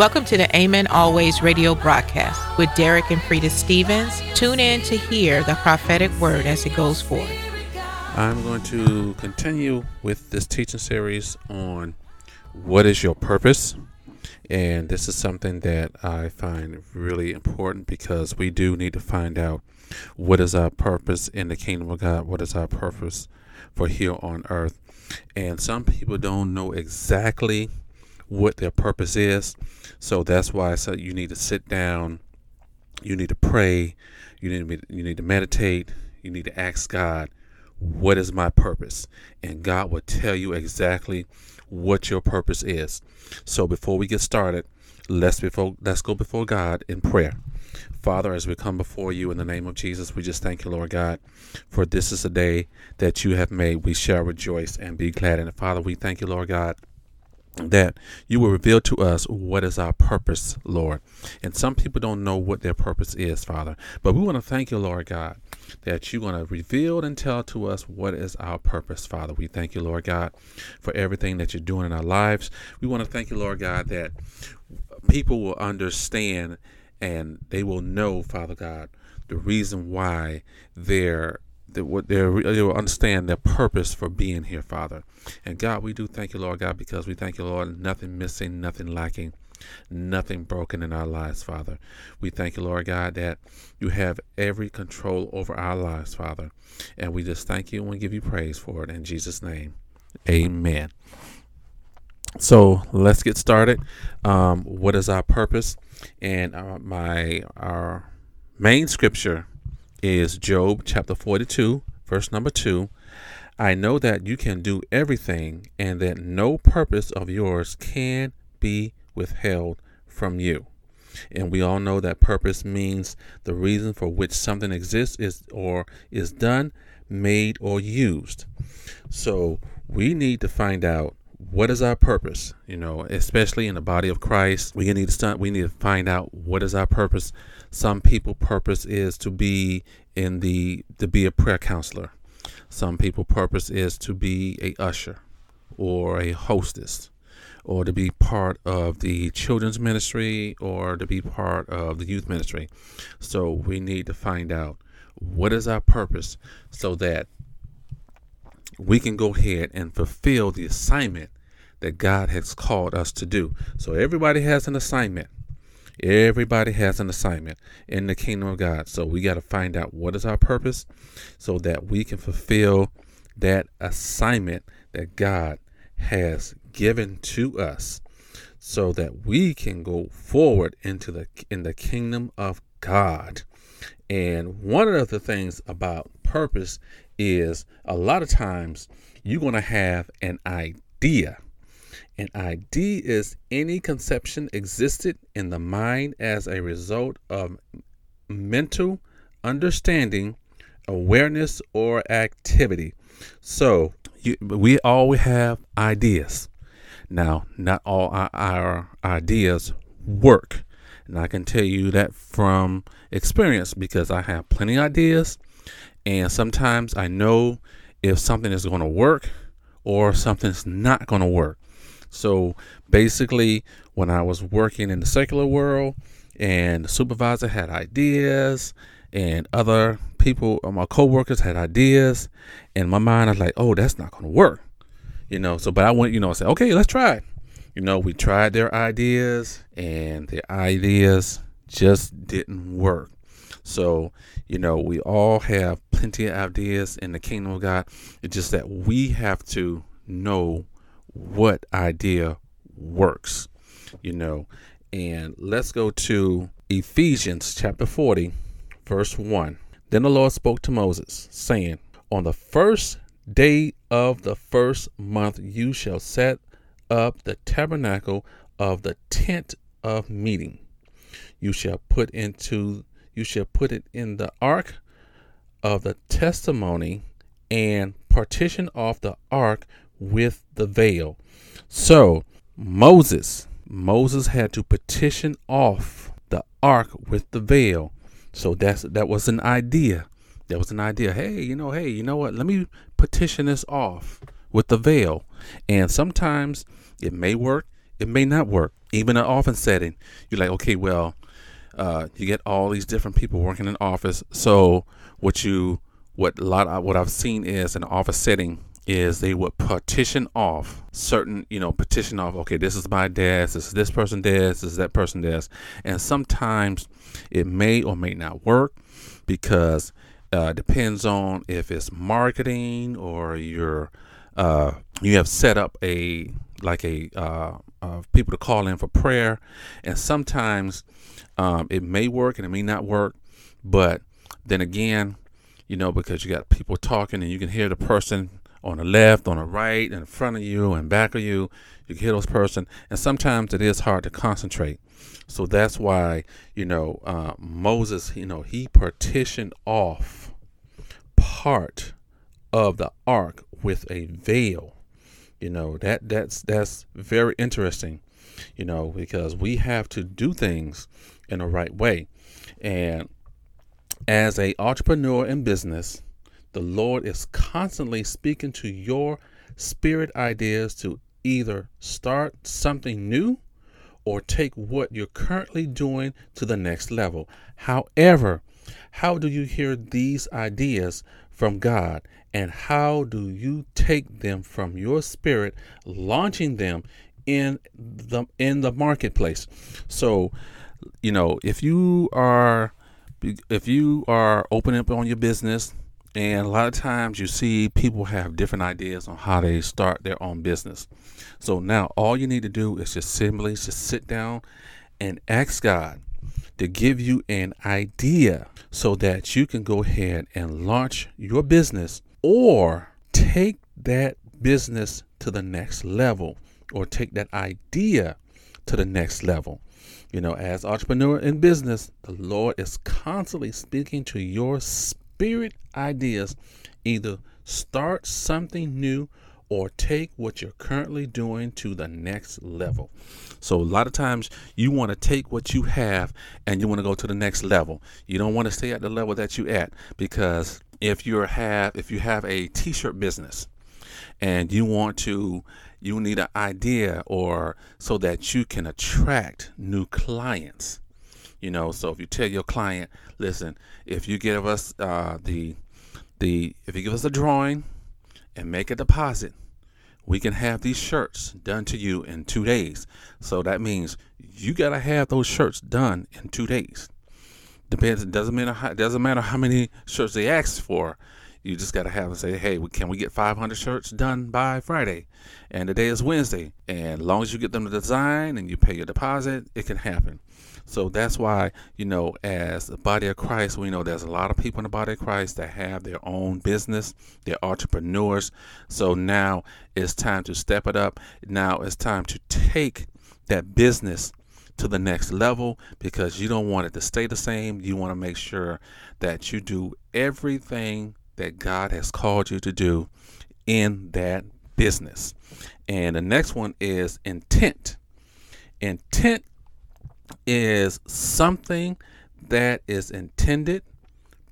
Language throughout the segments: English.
Welcome to the Amen Always radio broadcast with Derek and Frida Stevens. Tune in to hear the prophetic word as it goes forth. I'm going to continue with this teaching series on what is your purpose. And this is something that I find really important because we do need to find out what is our purpose in the kingdom of God, what is our purpose for here on earth. And some people don't know exactly what their purpose is. So that's why I said you need to sit down, you need to pray, you need to you need to meditate, you need to ask God, what is my purpose? And God will tell you exactly what your purpose is. So before we get started, let's before let's go before God in prayer. Father, as we come before you in the name of Jesus, we just thank you, Lord God, for this is a day that you have made. We shall rejoice and be glad in it. Father, we thank you, Lord God that you will reveal to us what is our purpose, Lord. And some people don't know what their purpose is, Father. But we want to thank you, Lord God, that you're going to reveal and tell to us what is our purpose, Father. We thank you, Lord God, for everything that you're doing in our lives. We want to thank you, Lord God, that people will understand and they will know, Father God, the reason why they're that what they will understand their purpose for being here, Father. And God, we do thank you, Lord God, because we thank you, Lord, nothing missing, nothing lacking, nothing broken in our lives, Father. We thank you, Lord God, that you have every control over our lives, Father. And we just thank you and we give you praise for it in Jesus' name. Amen. So let's get started. Um, what is our purpose? And uh, my our main scripture is Job chapter 42, verse number 2. I know that you can do everything and that no purpose of yours can be withheld from you. And we all know that purpose means the reason for which something exists is or is done, made or used. So we need to find out what is our purpose you know especially in the body of christ we need to start we need to find out what is our purpose some people purpose is to be in the to be a prayer counselor some people purpose is to be a usher or a hostess or to be part of the children's ministry or to be part of the youth ministry so we need to find out what is our purpose so that we can go ahead and fulfill the assignment that God has called us to do. So everybody has an assignment. Everybody has an assignment in the kingdom of God. So we got to find out what is our purpose so that we can fulfill that assignment that God has given to us so that we can go forward into the in the kingdom of God. And one of the things about purpose is a lot of times you're going to have an idea. An idea is any conception existed in the mind as a result of mental understanding, awareness, or activity. So you, we all have ideas. Now, not all our, our ideas work. And I can tell you that from experience because I have plenty of ideas and sometimes I know if something is going to work or something's not going to work. So basically, when I was working in the secular world and the supervisor had ideas and other people, uh, my coworkers had ideas, in my mind, I was like, oh, that's not going to work. You know, so, but I went, you know, I said, okay, let's try. You know, we tried their ideas and the ideas just didn't work. So, you know, we all have plenty of ideas in the kingdom of God. It's just that we have to know what idea works, you know. And let's go to Ephesians chapter 40, verse 1. Then the Lord spoke to Moses, saying, On the first day of the first month you shall set up the tabernacle of the tent of meeting. You shall put into you shall put it in the ark of the testimony and partition off the ark with the veil. So Moses, Moses had to petition off the ark with the veil. So that's that was an idea. That was an idea. Hey, you know, hey, you know what? Let me petition this off with the veil. And sometimes it may work, it may not work. Even an office setting, you're like, okay, well, uh, you get all these different people working in office. So what you what a lot of, what I've seen is an office setting is they would partition off certain, you know, partition off, okay, this is my desk, this is this person desk, this is that person desk. And sometimes it may or may not work because uh, depends on if it's marketing or you're uh, you have set up a like a uh, uh, people to call in for prayer, and sometimes um, it may work and it may not work, but then again, you know, because you got people talking and you can hear the person on the left, on the right, in front of you, and back of you. You can hear those person, and sometimes it is hard to concentrate. So that's why you know uh, Moses, you know, he partitioned off part of the ark with a veil. You know that that's that's very interesting. You know because we have to do things in the right way, and as a entrepreneur in business the Lord is constantly speaking to your spirit ideas to either start something new or take what you're currently doing to the next level. However, how do you hear these ideas from God and how do you take them from your spirit launching them in the in the marketplace? So, you know, if you are if you are opening up on your business and a lot of times you see people have different ideas on how they start their own business. So now all you need to do is just simply just sit down and ask God to give you an idea so that you can go ahead and launch your business or take that business to the next level or take that idea to the next level. You know, as entrepreneur in business, the Lord is constantly speaking to your spirit spirit ideas either start something new or take what you're currently doing to the next level. So a lot of times you want to take what you have and you want to go to the next level. You don't want to stay at the level that you're at because if you have if you have a t-shirt business and you want to you need an idea or so that you can attract new clients you know, so if you tell your client, listen, if you give us uh, the the if you give us a drawing and make a deposit, we can have these shirts done to you in two days. So that means you gotta have those shirts done in two days. Depends. It doesn't matter. How, doesn't matter how many shirts they ask for. You just got to have them say, hey, can we get 500 shirts done by Friday? And the day is Wednesday. And as long as you get them to design and you pay your deposit, it can happen. So that's why, you know, as the body of Christ, we know there's a lot of people in the body of Christ that have their own business, they're entrepreneurs. So now it's time to step it up. Now it's time to take that business to the next level because you don't want it to stay the same. You want to make sure that you do everything that God has called you to do in that business. And the next one is intent. Intent is something that is intended,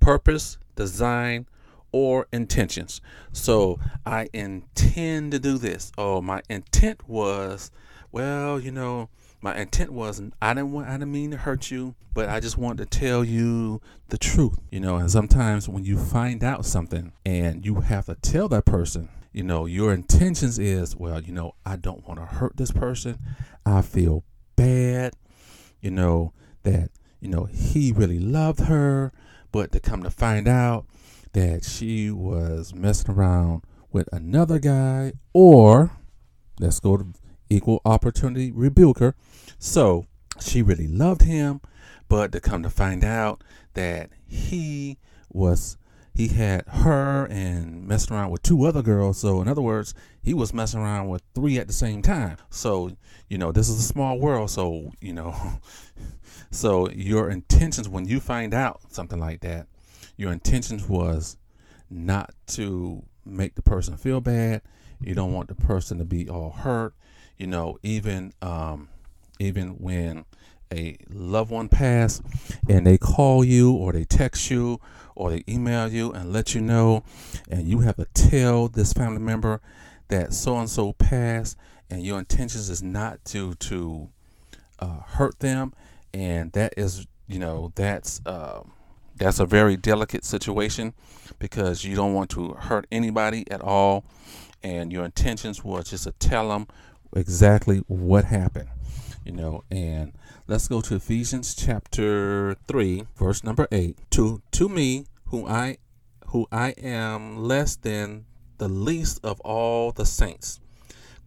purpose, design, or intentions. So I intend to do this. Oh, my intent was, well, you know, my intent was I didn't want I didn't mean to hurt you, but I just wanted to tell you the truth. You know, and sometimes when you find out something and you have to tell that person, you know, your intentions is, well, you know, I don't want to hurt this person. I feel bad, you know, that, you know, he really loved her, but to come to find out that she was messing around with another guy or let's go to equal opportunity rebuker. So she really loved him, but to come to find out that he was he had her and messing around with two other girls. So in other words, he was messing around with three at the same time. So, you know, this is a small world, so, you know, so your intentions when you find out something like that, your intentions was not to make the person feel bad. You don't want the person to be all hurt you know, even um, even when a loved one pass and they call you or they text you or they email you and let you know and you have to tell this family member that so and so passed and your intentions is not to to uh, hurt them, and that is you know that's uh, that's a very delicate situation because you don't want to hurt anybody at all, and your intentions were just to tell them exactly what happened, you know. And let's go to Ephesians chapter three, verse number eight. To to me, who I who I am less than the least of all the saints.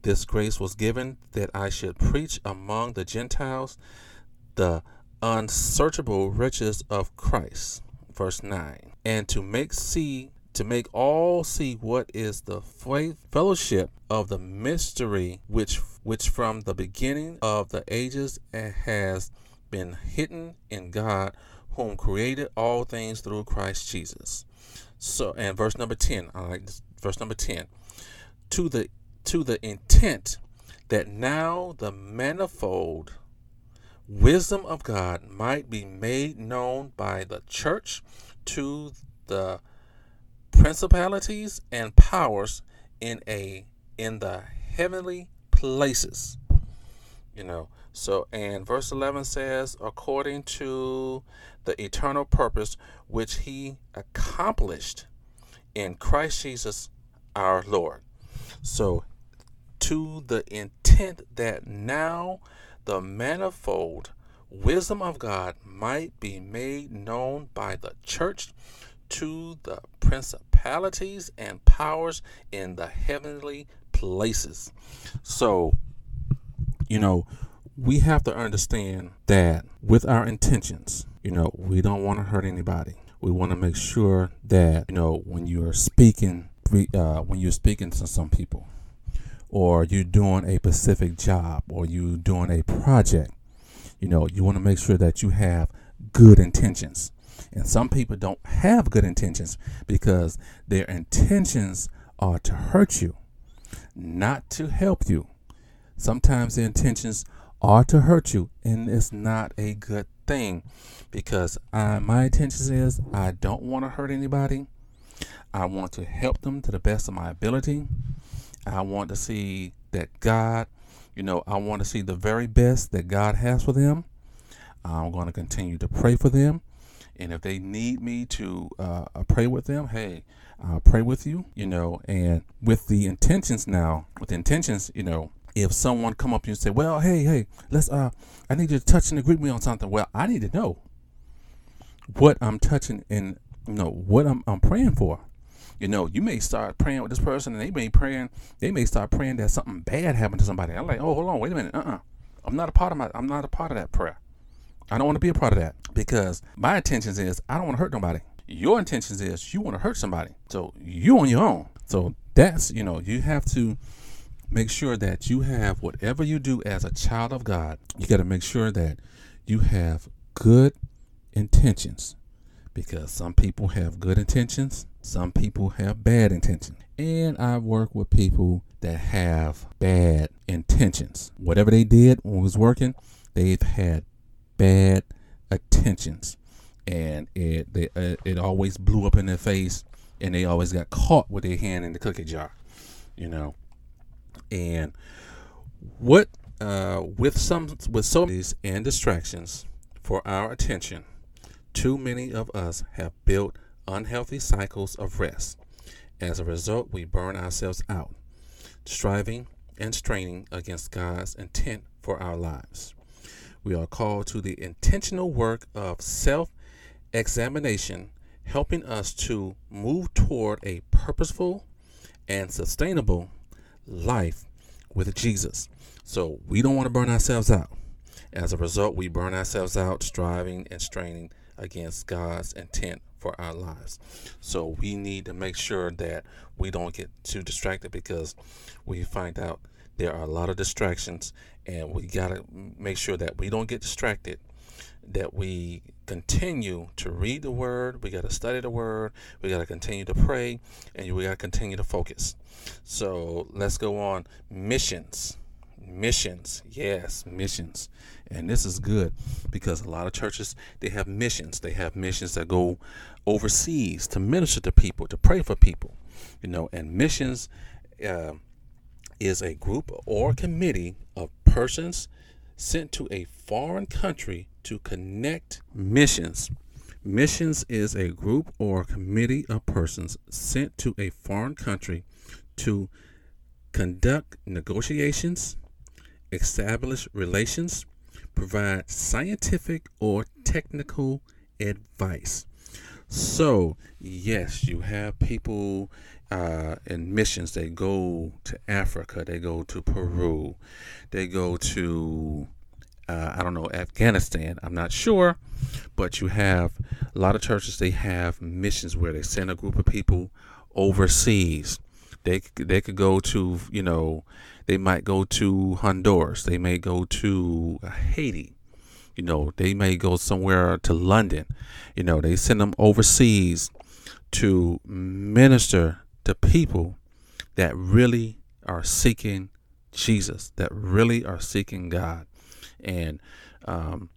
This grace was given that I should preach among the Gentiles the unsearchable riches of Christ. Verse 9. And to make see to make all see what is the fellowship of the mystery which which from the beginning of the ages has been hidden in God whom created all things through Christ Jesus. So and verse number 10, I like this, verse number 10. To the to the intent that now the manifold wisdom of God might be made known by the church to the principalities and powers in a in the heavenly places. You know, so and verse 11 says according to the eternal purpose which he accomplished in Christ Jesus our Lord. So to the intent that now the manifold wisdom of God might be made known by the church to the principalities and powers in the heavenly places. So, you know, we have to understand that with our intentions, you know, we don't want to hurt anybody. We want to make sure that, you know, when you're speaking, uh, when you're speaking to some people, or you're doing a specific job or you're doing a project, you know, you want to make sure that you have good intentions. And some people don't have good intentions because their intentions are to hurt you, not to help you. Sometimes the intentions are to hurt you, and it's not a good thing because I, my intentions is I don't want to hurt anybody. I want to help them to the best of my ability. I want to see that God, you know, I want to see the very best that God has for them. I'm going to continue to pray for them. And if they need me to uh, uh, pray with them, hey, I'll pray with you, you know, and with the intentions now, with the intentions, you know, if someone come up to you and say, well, hey, hey, let's, uh, I need you to touch and agree with me on something. Well, I need to know what I'm touching and, you know, what I'm, I'm praying for. You know, you may start praying with this person, and they may praying. They may start praying that something bad happened to somebody. I'm like, oh, hold on, wait a minute. Uh-uh. I'm not a part of my. I'm not a part of that prayer. I don't want to be a part of that because my intentions is I don't want to hurt nobody. Your intentions is you want to hurt somebody. So you on your own. So that's you know you have to make sure that you have whatever you do as a child of God. You got to make sure that you have good intentions because some people have good intentions some people have bad intentions. And I work with people that have bad intentions. Whatever they did when it was working, they've had bad attentions, And it they, uh, it always blew up in their face and they always got caught with their hand in the cookie jar, you know. And what uh, with some with so many and distractions for our attention, too many of us have built unhealthy cycles of rest. As a result, we burn ourselves out, striving and straining against God's intent for our lives. We are called to the intentional work of self examination, helping us to move toward a purposeful and sustainable life with Jesus. So we don't want to burn ourselves out. As a result, we burn ourselves out striving and straining against God's intent for our lives. So we need to make sure that we don't get too distracted because we find out there are a lot of distractions and we got to make sure that we don't get distracted that we continue to read the word we got to study the word we got to continue to pray and we got to continue to focus. So let's go on. Missions. Missions. Yes missions. And this is good because a lot of churches they have missions. They have missions that go overseas to minister to people to pray for people you know and missions uh, is a group or committee of persons sent to a foreign country to connect missions. Missions is a group or committee of persons sent to a foreign country to conduct negotiations, establish relations, provide scientific or technical advice. So, yes, you have people uh, in missions. They go to Africa, they go to Peru, they go to, uh, I don't know, Afghanistan. I'm not sure. But you have a lot of churches, they have missions where they send a group of people overseas. They, they could go to, you know, they might go to Honduras. They may go to Haiti. You know, they may go somewhere to London. You know, they send them overseas to minister to people that really are seeking Jesus, that really are seeking God. And um,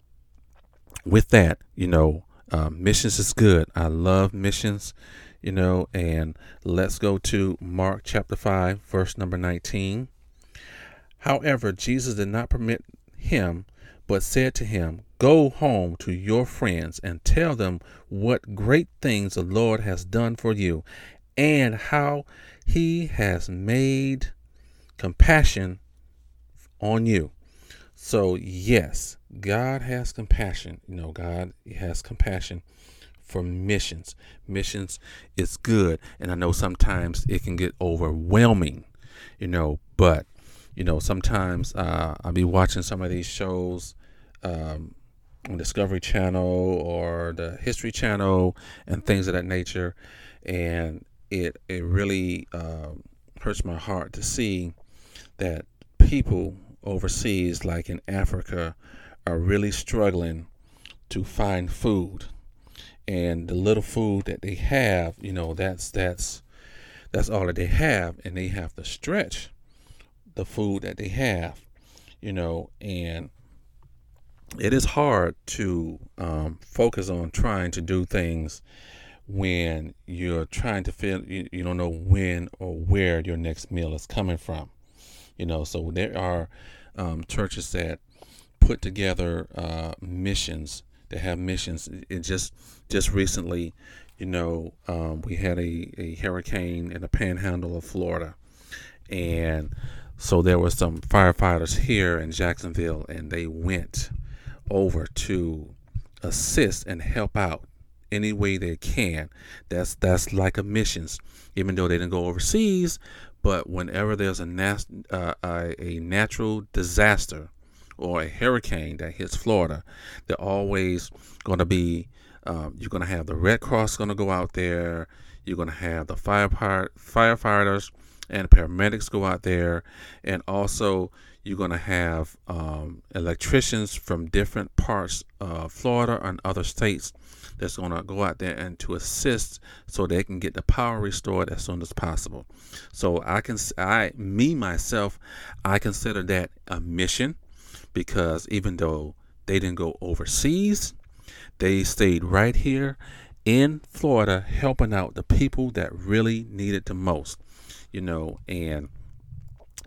with that, you know, uh, missions is good. I love missions, you know, and let's go to Mark chapter 5, verse number 19. However, Jesus did not permit him, but said to him, Go home to your friends and tell them what great things the Lord has done for you and how he has made compassion on you. So, yes, God has compassion. You know, God has compassion for missions. Missions is good. And I know sometimes it can get overwhelming, you know, but you know, sometimes uh, I'll be watching some of these shows um, on Discovery Channel or the History Channel and things of that nature, and it it really um, hurts my heart to see that people overseas, like in Africa, are really struggling to find food, and the little food that they have, you know, that's that's that's all that they have, and they have to stretch the food that they have, you know, and it is hard to um, focus on trying to do things when you're trying to feel you, you don't know when or where your next meal is coming from you know? So there are um, churches that put together uh, missions that have missions. It just just recently you know um, we had a, a hurricane in the panhandle of florida. And so there were some firefighters here in Jacksonville, and they went over to assist and help out any way they can. That's that's like a missions, even though they didn't go overseas. But whenever there's a, uh, a, natural disaster or a hurricane that hits Florida, they're always going to be. Um, you're going to have the Red Cross going to go out there. You're going to have the fire firefighters and paramedics go out there, and also you're going to have um, electricians from different parts of Florida and other states that's going to go out there and to assist so they can get the power restored as soon as possible. So I can, I, me myself, I consider that a mission because even though they didn't go overseas, they stayed right here in Florida helping out the people that really needed the most you know, and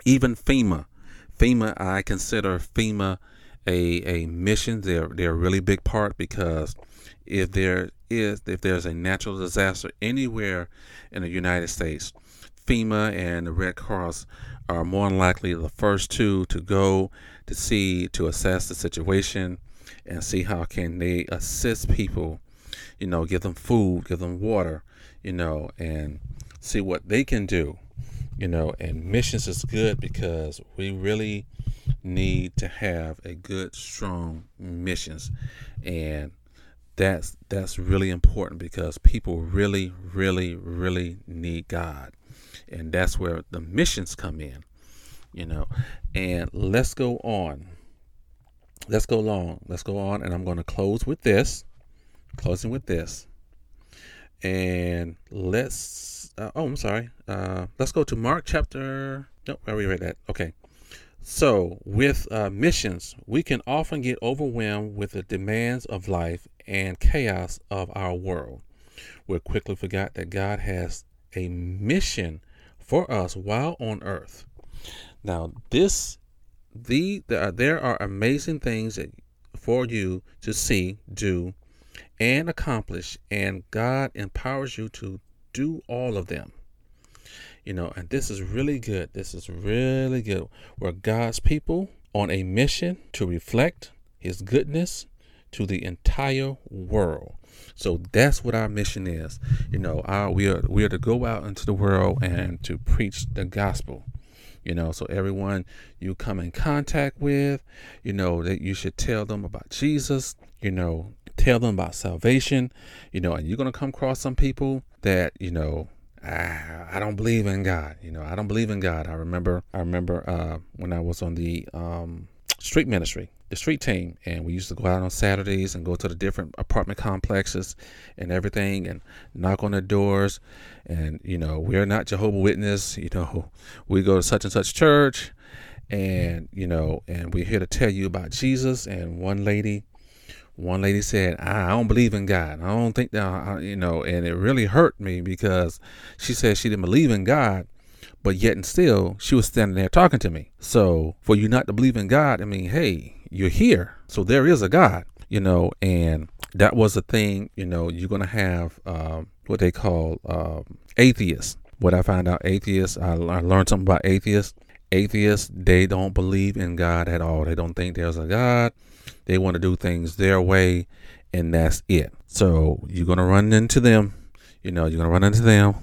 even FEMA. FEMA, I consider FEMA a, a mission. They're they're a really big part because if there is if there's a natural disaster anywhere in the United States, FEMA and the Red Cross are more than likely the first two to go to see to assess the situation and see how can they assist people, you know, give them food, give them water, you know, and see what they can do you know, and missions is good because we really need to have a good, strong missions, and that's that's really important because people really, really, really need God, and that's where the missions come in, you know. And let's go on. Let's go long. Let's go on, and I'm going to close with this. Closing with this, and let's uh, oh, I'm sorry. Uh, let's go to Mark chapter. Nope, I already read that. Okay. So, with uh, missions, we can often get overwhelmed with the demands of life and chaos of our world. We quickly forgot that God has a mission for us while on earth. Now, this, the, the there are amazing things that, for you to see, do, and accomplish, and God empowers you to do all of them. You know, and this is really good. This is really good. We're God's people on a mission to reflect His goodness to the entire world. So that's what our mission is. You know, our, we are we are to go out into the world and to preach the gospel. You know, so everyone you come in contact with, you know, that you should tell them about Jesus. You know, tell them about salvation. You know, and you're gonna come across some people that you know I, I don't believe in God. You know, I don't believe in God. I remember, I remember uh, when I was on the um, street ministry, the street team, and we used to go out on Saturdays and go to the different apartment complexes and everything, and knock on the doors. And you know, we're not Jehovah Witness. You know, we go to such and such church, and you know, and we're here to tell you about Jesus. And one lady one lady said, I don't believe in God. I don't think that, you know, and it really hurt me because she said she didn't believe in God, but yet and still she was standing there talking to me. So for you not to believe in God, I mean, hey, you're here. So there is a God, you know, and that was a thing, you know, you're going to have um, what they call um, atheists. What I found out, atheists, I, I learned something about atheists. Atheists, they don't believe in God at all. They don't think there's a God. They want to do things their way, and that's it. So you're gonna run into them. You know, you're gonna run into them.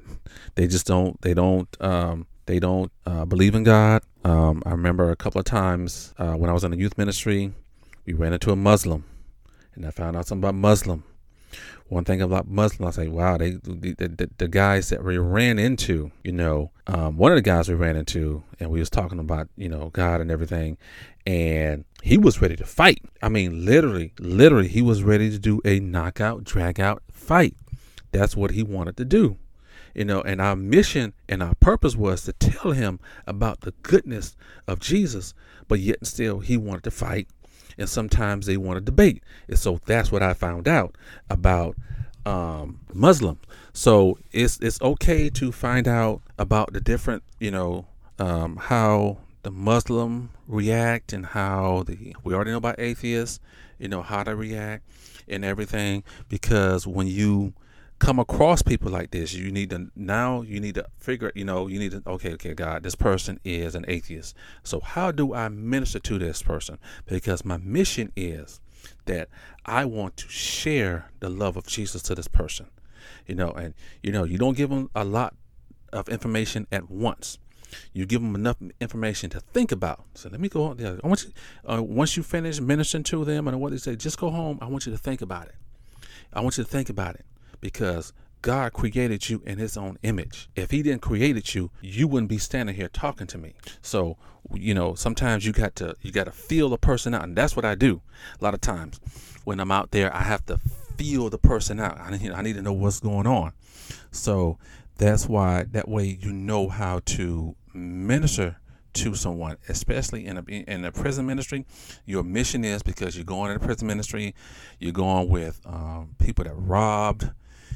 they just don't. They don't. Um, they don't uh, believe in God. Um, I remember a couple of times uh, when I was in the youth ministry, we ran into a Muslim, and I found out something about Muslim. One thing about Muslim, I say, wow, they the, the, the guys that we ran into, you know, um, one of the guys we ran into, and we was talking about, you know, God and everything, and he was ready to fight. I mean, literally, literally, he was ready to do a knockout, drag out fight. That's what he wanted to do. You know, and our mission and our purpose was to tell him about the goodness of Jesus, but yet still he wanted to fight. And sometimes they want to debate. And so that's what I found out about um, Muslim. So it's it's okay to find out about the different, you know, um, how the Muslim react and how the we already know about atheists, you know how to react and everything because when you come across people like this, you need to now you need to figure you know you need to okay okay God this person is an atheist. So how do I minister to this person? Because my mission is that I want to share the love of Jesus to this person. You know, and you know you don't give them a lot of information at once you give them enough information to think about. So let me go on. I want you, uh, once you finish ministering to them and what they say, just go home. I want you to think about it. I want you to think about it because God created you in his own image. If he didn't create you, you wouldn't be standing here talking to me. So, you know, sometimes you got to you got to feel the person out and that's what I do. A lot of times when I'm out there, I have to feel the person out. I need, I need to know what's going on. So, that's why that way you know how to minister to someone, especially in a in a prison ministry. Your mission is because you're going in a prison ministry, you're going with um, people that robbed,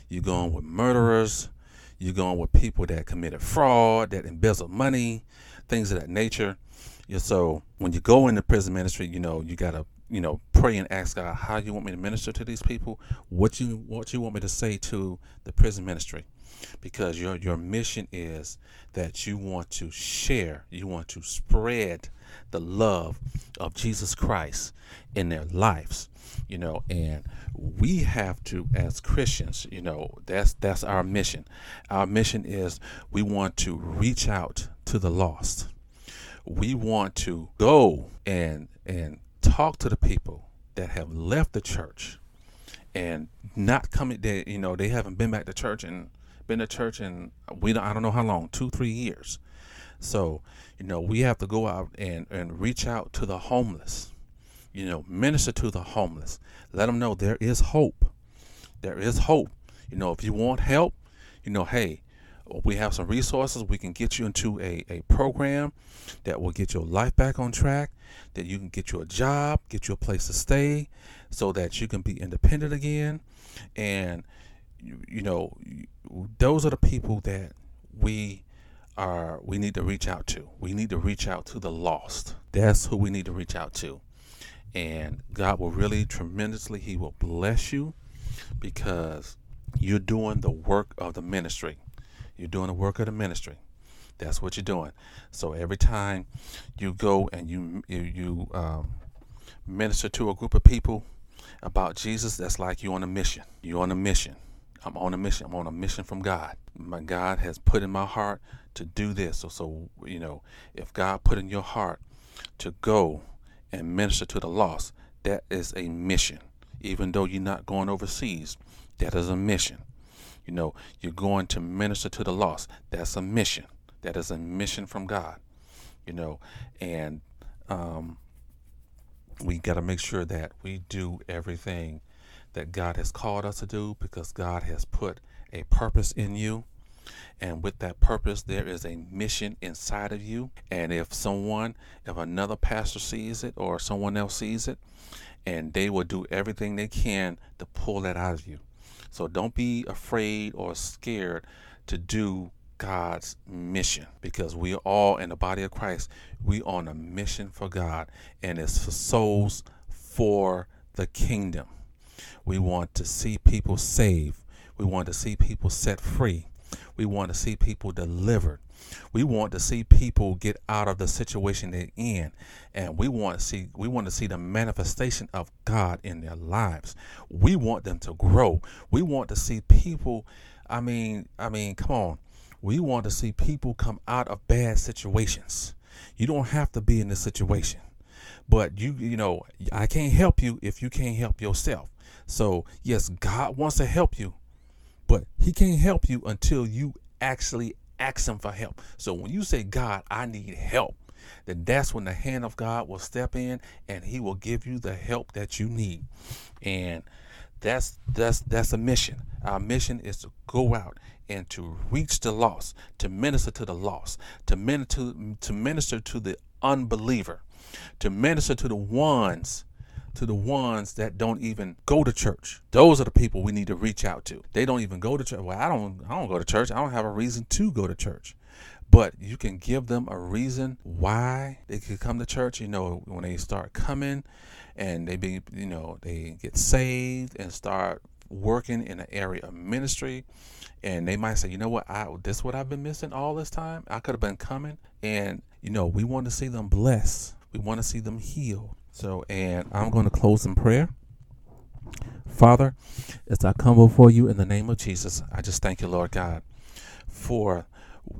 you're going with murderers, you're going with people that committed fraud, that embezzled money, things of that nature. Yeah, so when you go into prison ministry, you know you gotta you know pray and ask God how you want me to minister to these people, what you what you want me to say to the prison ministry because your your mission is that you want to share, you want to spread the love of Jesus Christ in their lives, you know, and we have to as Christians, you know, that's that's our mission. Our mission is we want to reach out to the lost. We want to go and and talk to the people that have left the church and not coming they you know they haven't been back to church in been to church in we don't I don't know how long, two, three years. So, you know, we have to go out and, and reach out to the homeless. You know, minister to the homeless. Let them know there is hope. There is hope. You know, if you want help, you know, hey, we have some resources. We can get you into a, a program that will get your life back on track, that you can get you a job, get you a place to stay, so that you can be independent again. And you, you know, those are the people that we are we need to reach out to. We need to reach out to the lost. That's who we need to reach out to. And God will really tremendously, He will bless you because you're doing the work of the ministry. You're doing the work of the ministry. That's what you're doing. So every time you go and you you, you um, minister to a group of people about Jesus, that's like you're on a mission. You're on a mission. I'm on a mission. I'm on a mission from God. My God has put in my heart to do this. So, so you know, if God put in your heart to go and minister to the lost, that is a mission. Even though you're not going overseas, that is a mission. You know, you're going to minister to the lost. That's a mission. That is a mission from God. You know, and um, we got to make sure that we do everything that God has called us to do because God has put a purpose in you. And with that purpose, there is a mission inside of you. And if someone, if another pastor sees it or someone else sees it, and they will do everything they can to pull that out of you. So don't be afraid or scared to do God's mission because we are all in the body of Christ. We on a mission for God and it's for souls for the kingdom. We want to see people saved. We want to see people set free. We want to see people delivered. We want to see people get out of the situation they're in, and we want to see we want to see the manifestation of God in their lives. We want them to grow. We want to see people. I mean, I mean, come on. We want to see people come out of bad situations. You don't have to be in this situation, but you you know I can't help you if you can't help yourself. So yes, God wants to help you, but He can't help you until you actually ask him for help. So when you say, God, I need help, then that's when the hand of God will step in and he will give you the help that you need. And that's that's that's a mission. Our mission is to go out and to reach the lost, to minister to the lost, to minister to minister to the unbeliever, to minister to the ones to the ones that don't even go to church. Those are the people we need to reach out to. They don't even go to church. Well, I don't I don't go to church. I don't have a reason to go to church. But you can give them a reason why they could come to church. You know, when they start coming and they be, you know, they get saved and start working in an area of ministry and they might say, you know what, I this is what I've been missing all this time. I could have been coming and you know, we want to see them blessed. We want to see them healed. So, and I'm going to close in prayer. Father, as I come before you in the name of Jesus, I just thank you, Lord God, for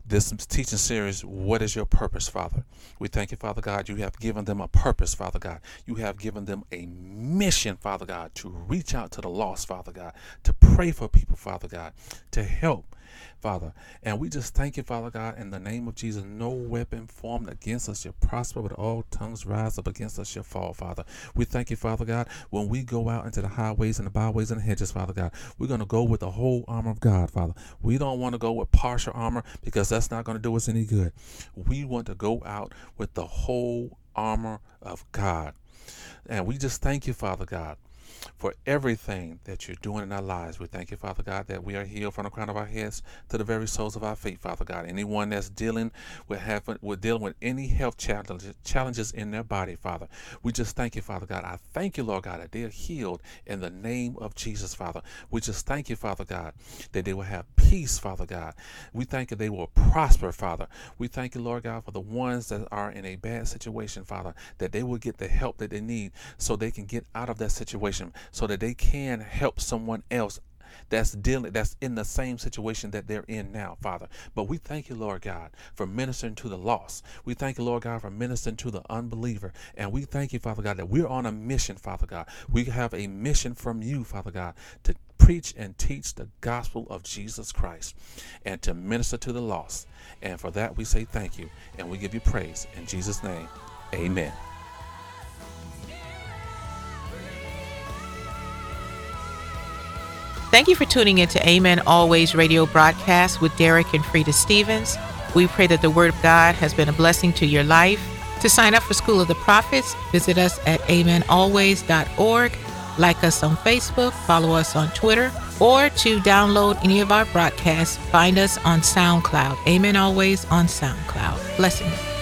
this teaching series, What is Your Purpose, Father? We thank you, Father God. You have given them a purpose, Father God. You have given them a mission, Father God, to reach out to the lost, Father God, to pray for people, Father God, to help Father. And we just thank you, Father God, in the name of Jesus. No weapon formed against us shall prosper, but all tongues rise up against us shall fall, Father. We thank you, Father God, when we go out into the highways and the byways and the hedges, Father God, we're going to go with the whole armor of God, Father. We don't want to go with partial armor because that's not going to do us any good. We want to go out with the whole armor of God. And we just thank you, Father God, for everything that you're doing in our lives. We thank you, Father God, that we are healed from the crown of our heads to the very soles of our feet, Father God. Anyone that's dealing with having, dealing with any health challenges, challenges in their body, Father, we just thank you, Father God. I thank you, Lord God, that they are healed in the name of Jesus, Father. We just thank you, Father God, that they will have peace, Father God. We thank you they will prosper, Father. We thank you, Lord God, for the ones that are in a bad situation, Father, that they will get the help that they need so they can get out of that situation so that they can help someone else that's dealing that's in the same situation that they're in now father. But we thank you lord god for ministering to the lost. We thank you lord god for ministering to the unbeliever. And we thank you father god that we're on a mission father god. We have a mission from you father god to preach and teach the gospel of jesus christ and to minister to the lost. And for that we say thank you. And we give you praise in jesus name. Amen Thank you for tuning in to Amen Always radio broadcast with Derek and Frida Stevens. We pray that the Word of God has been a blessing to your life. To sign up for School of the Prophets, visit us at amenalways.org. Like us on Facebook, follow us on Twitter, or to download any of our broadcasts, find us on SoundCloud. Amen Always on SoundCloud. Blessings.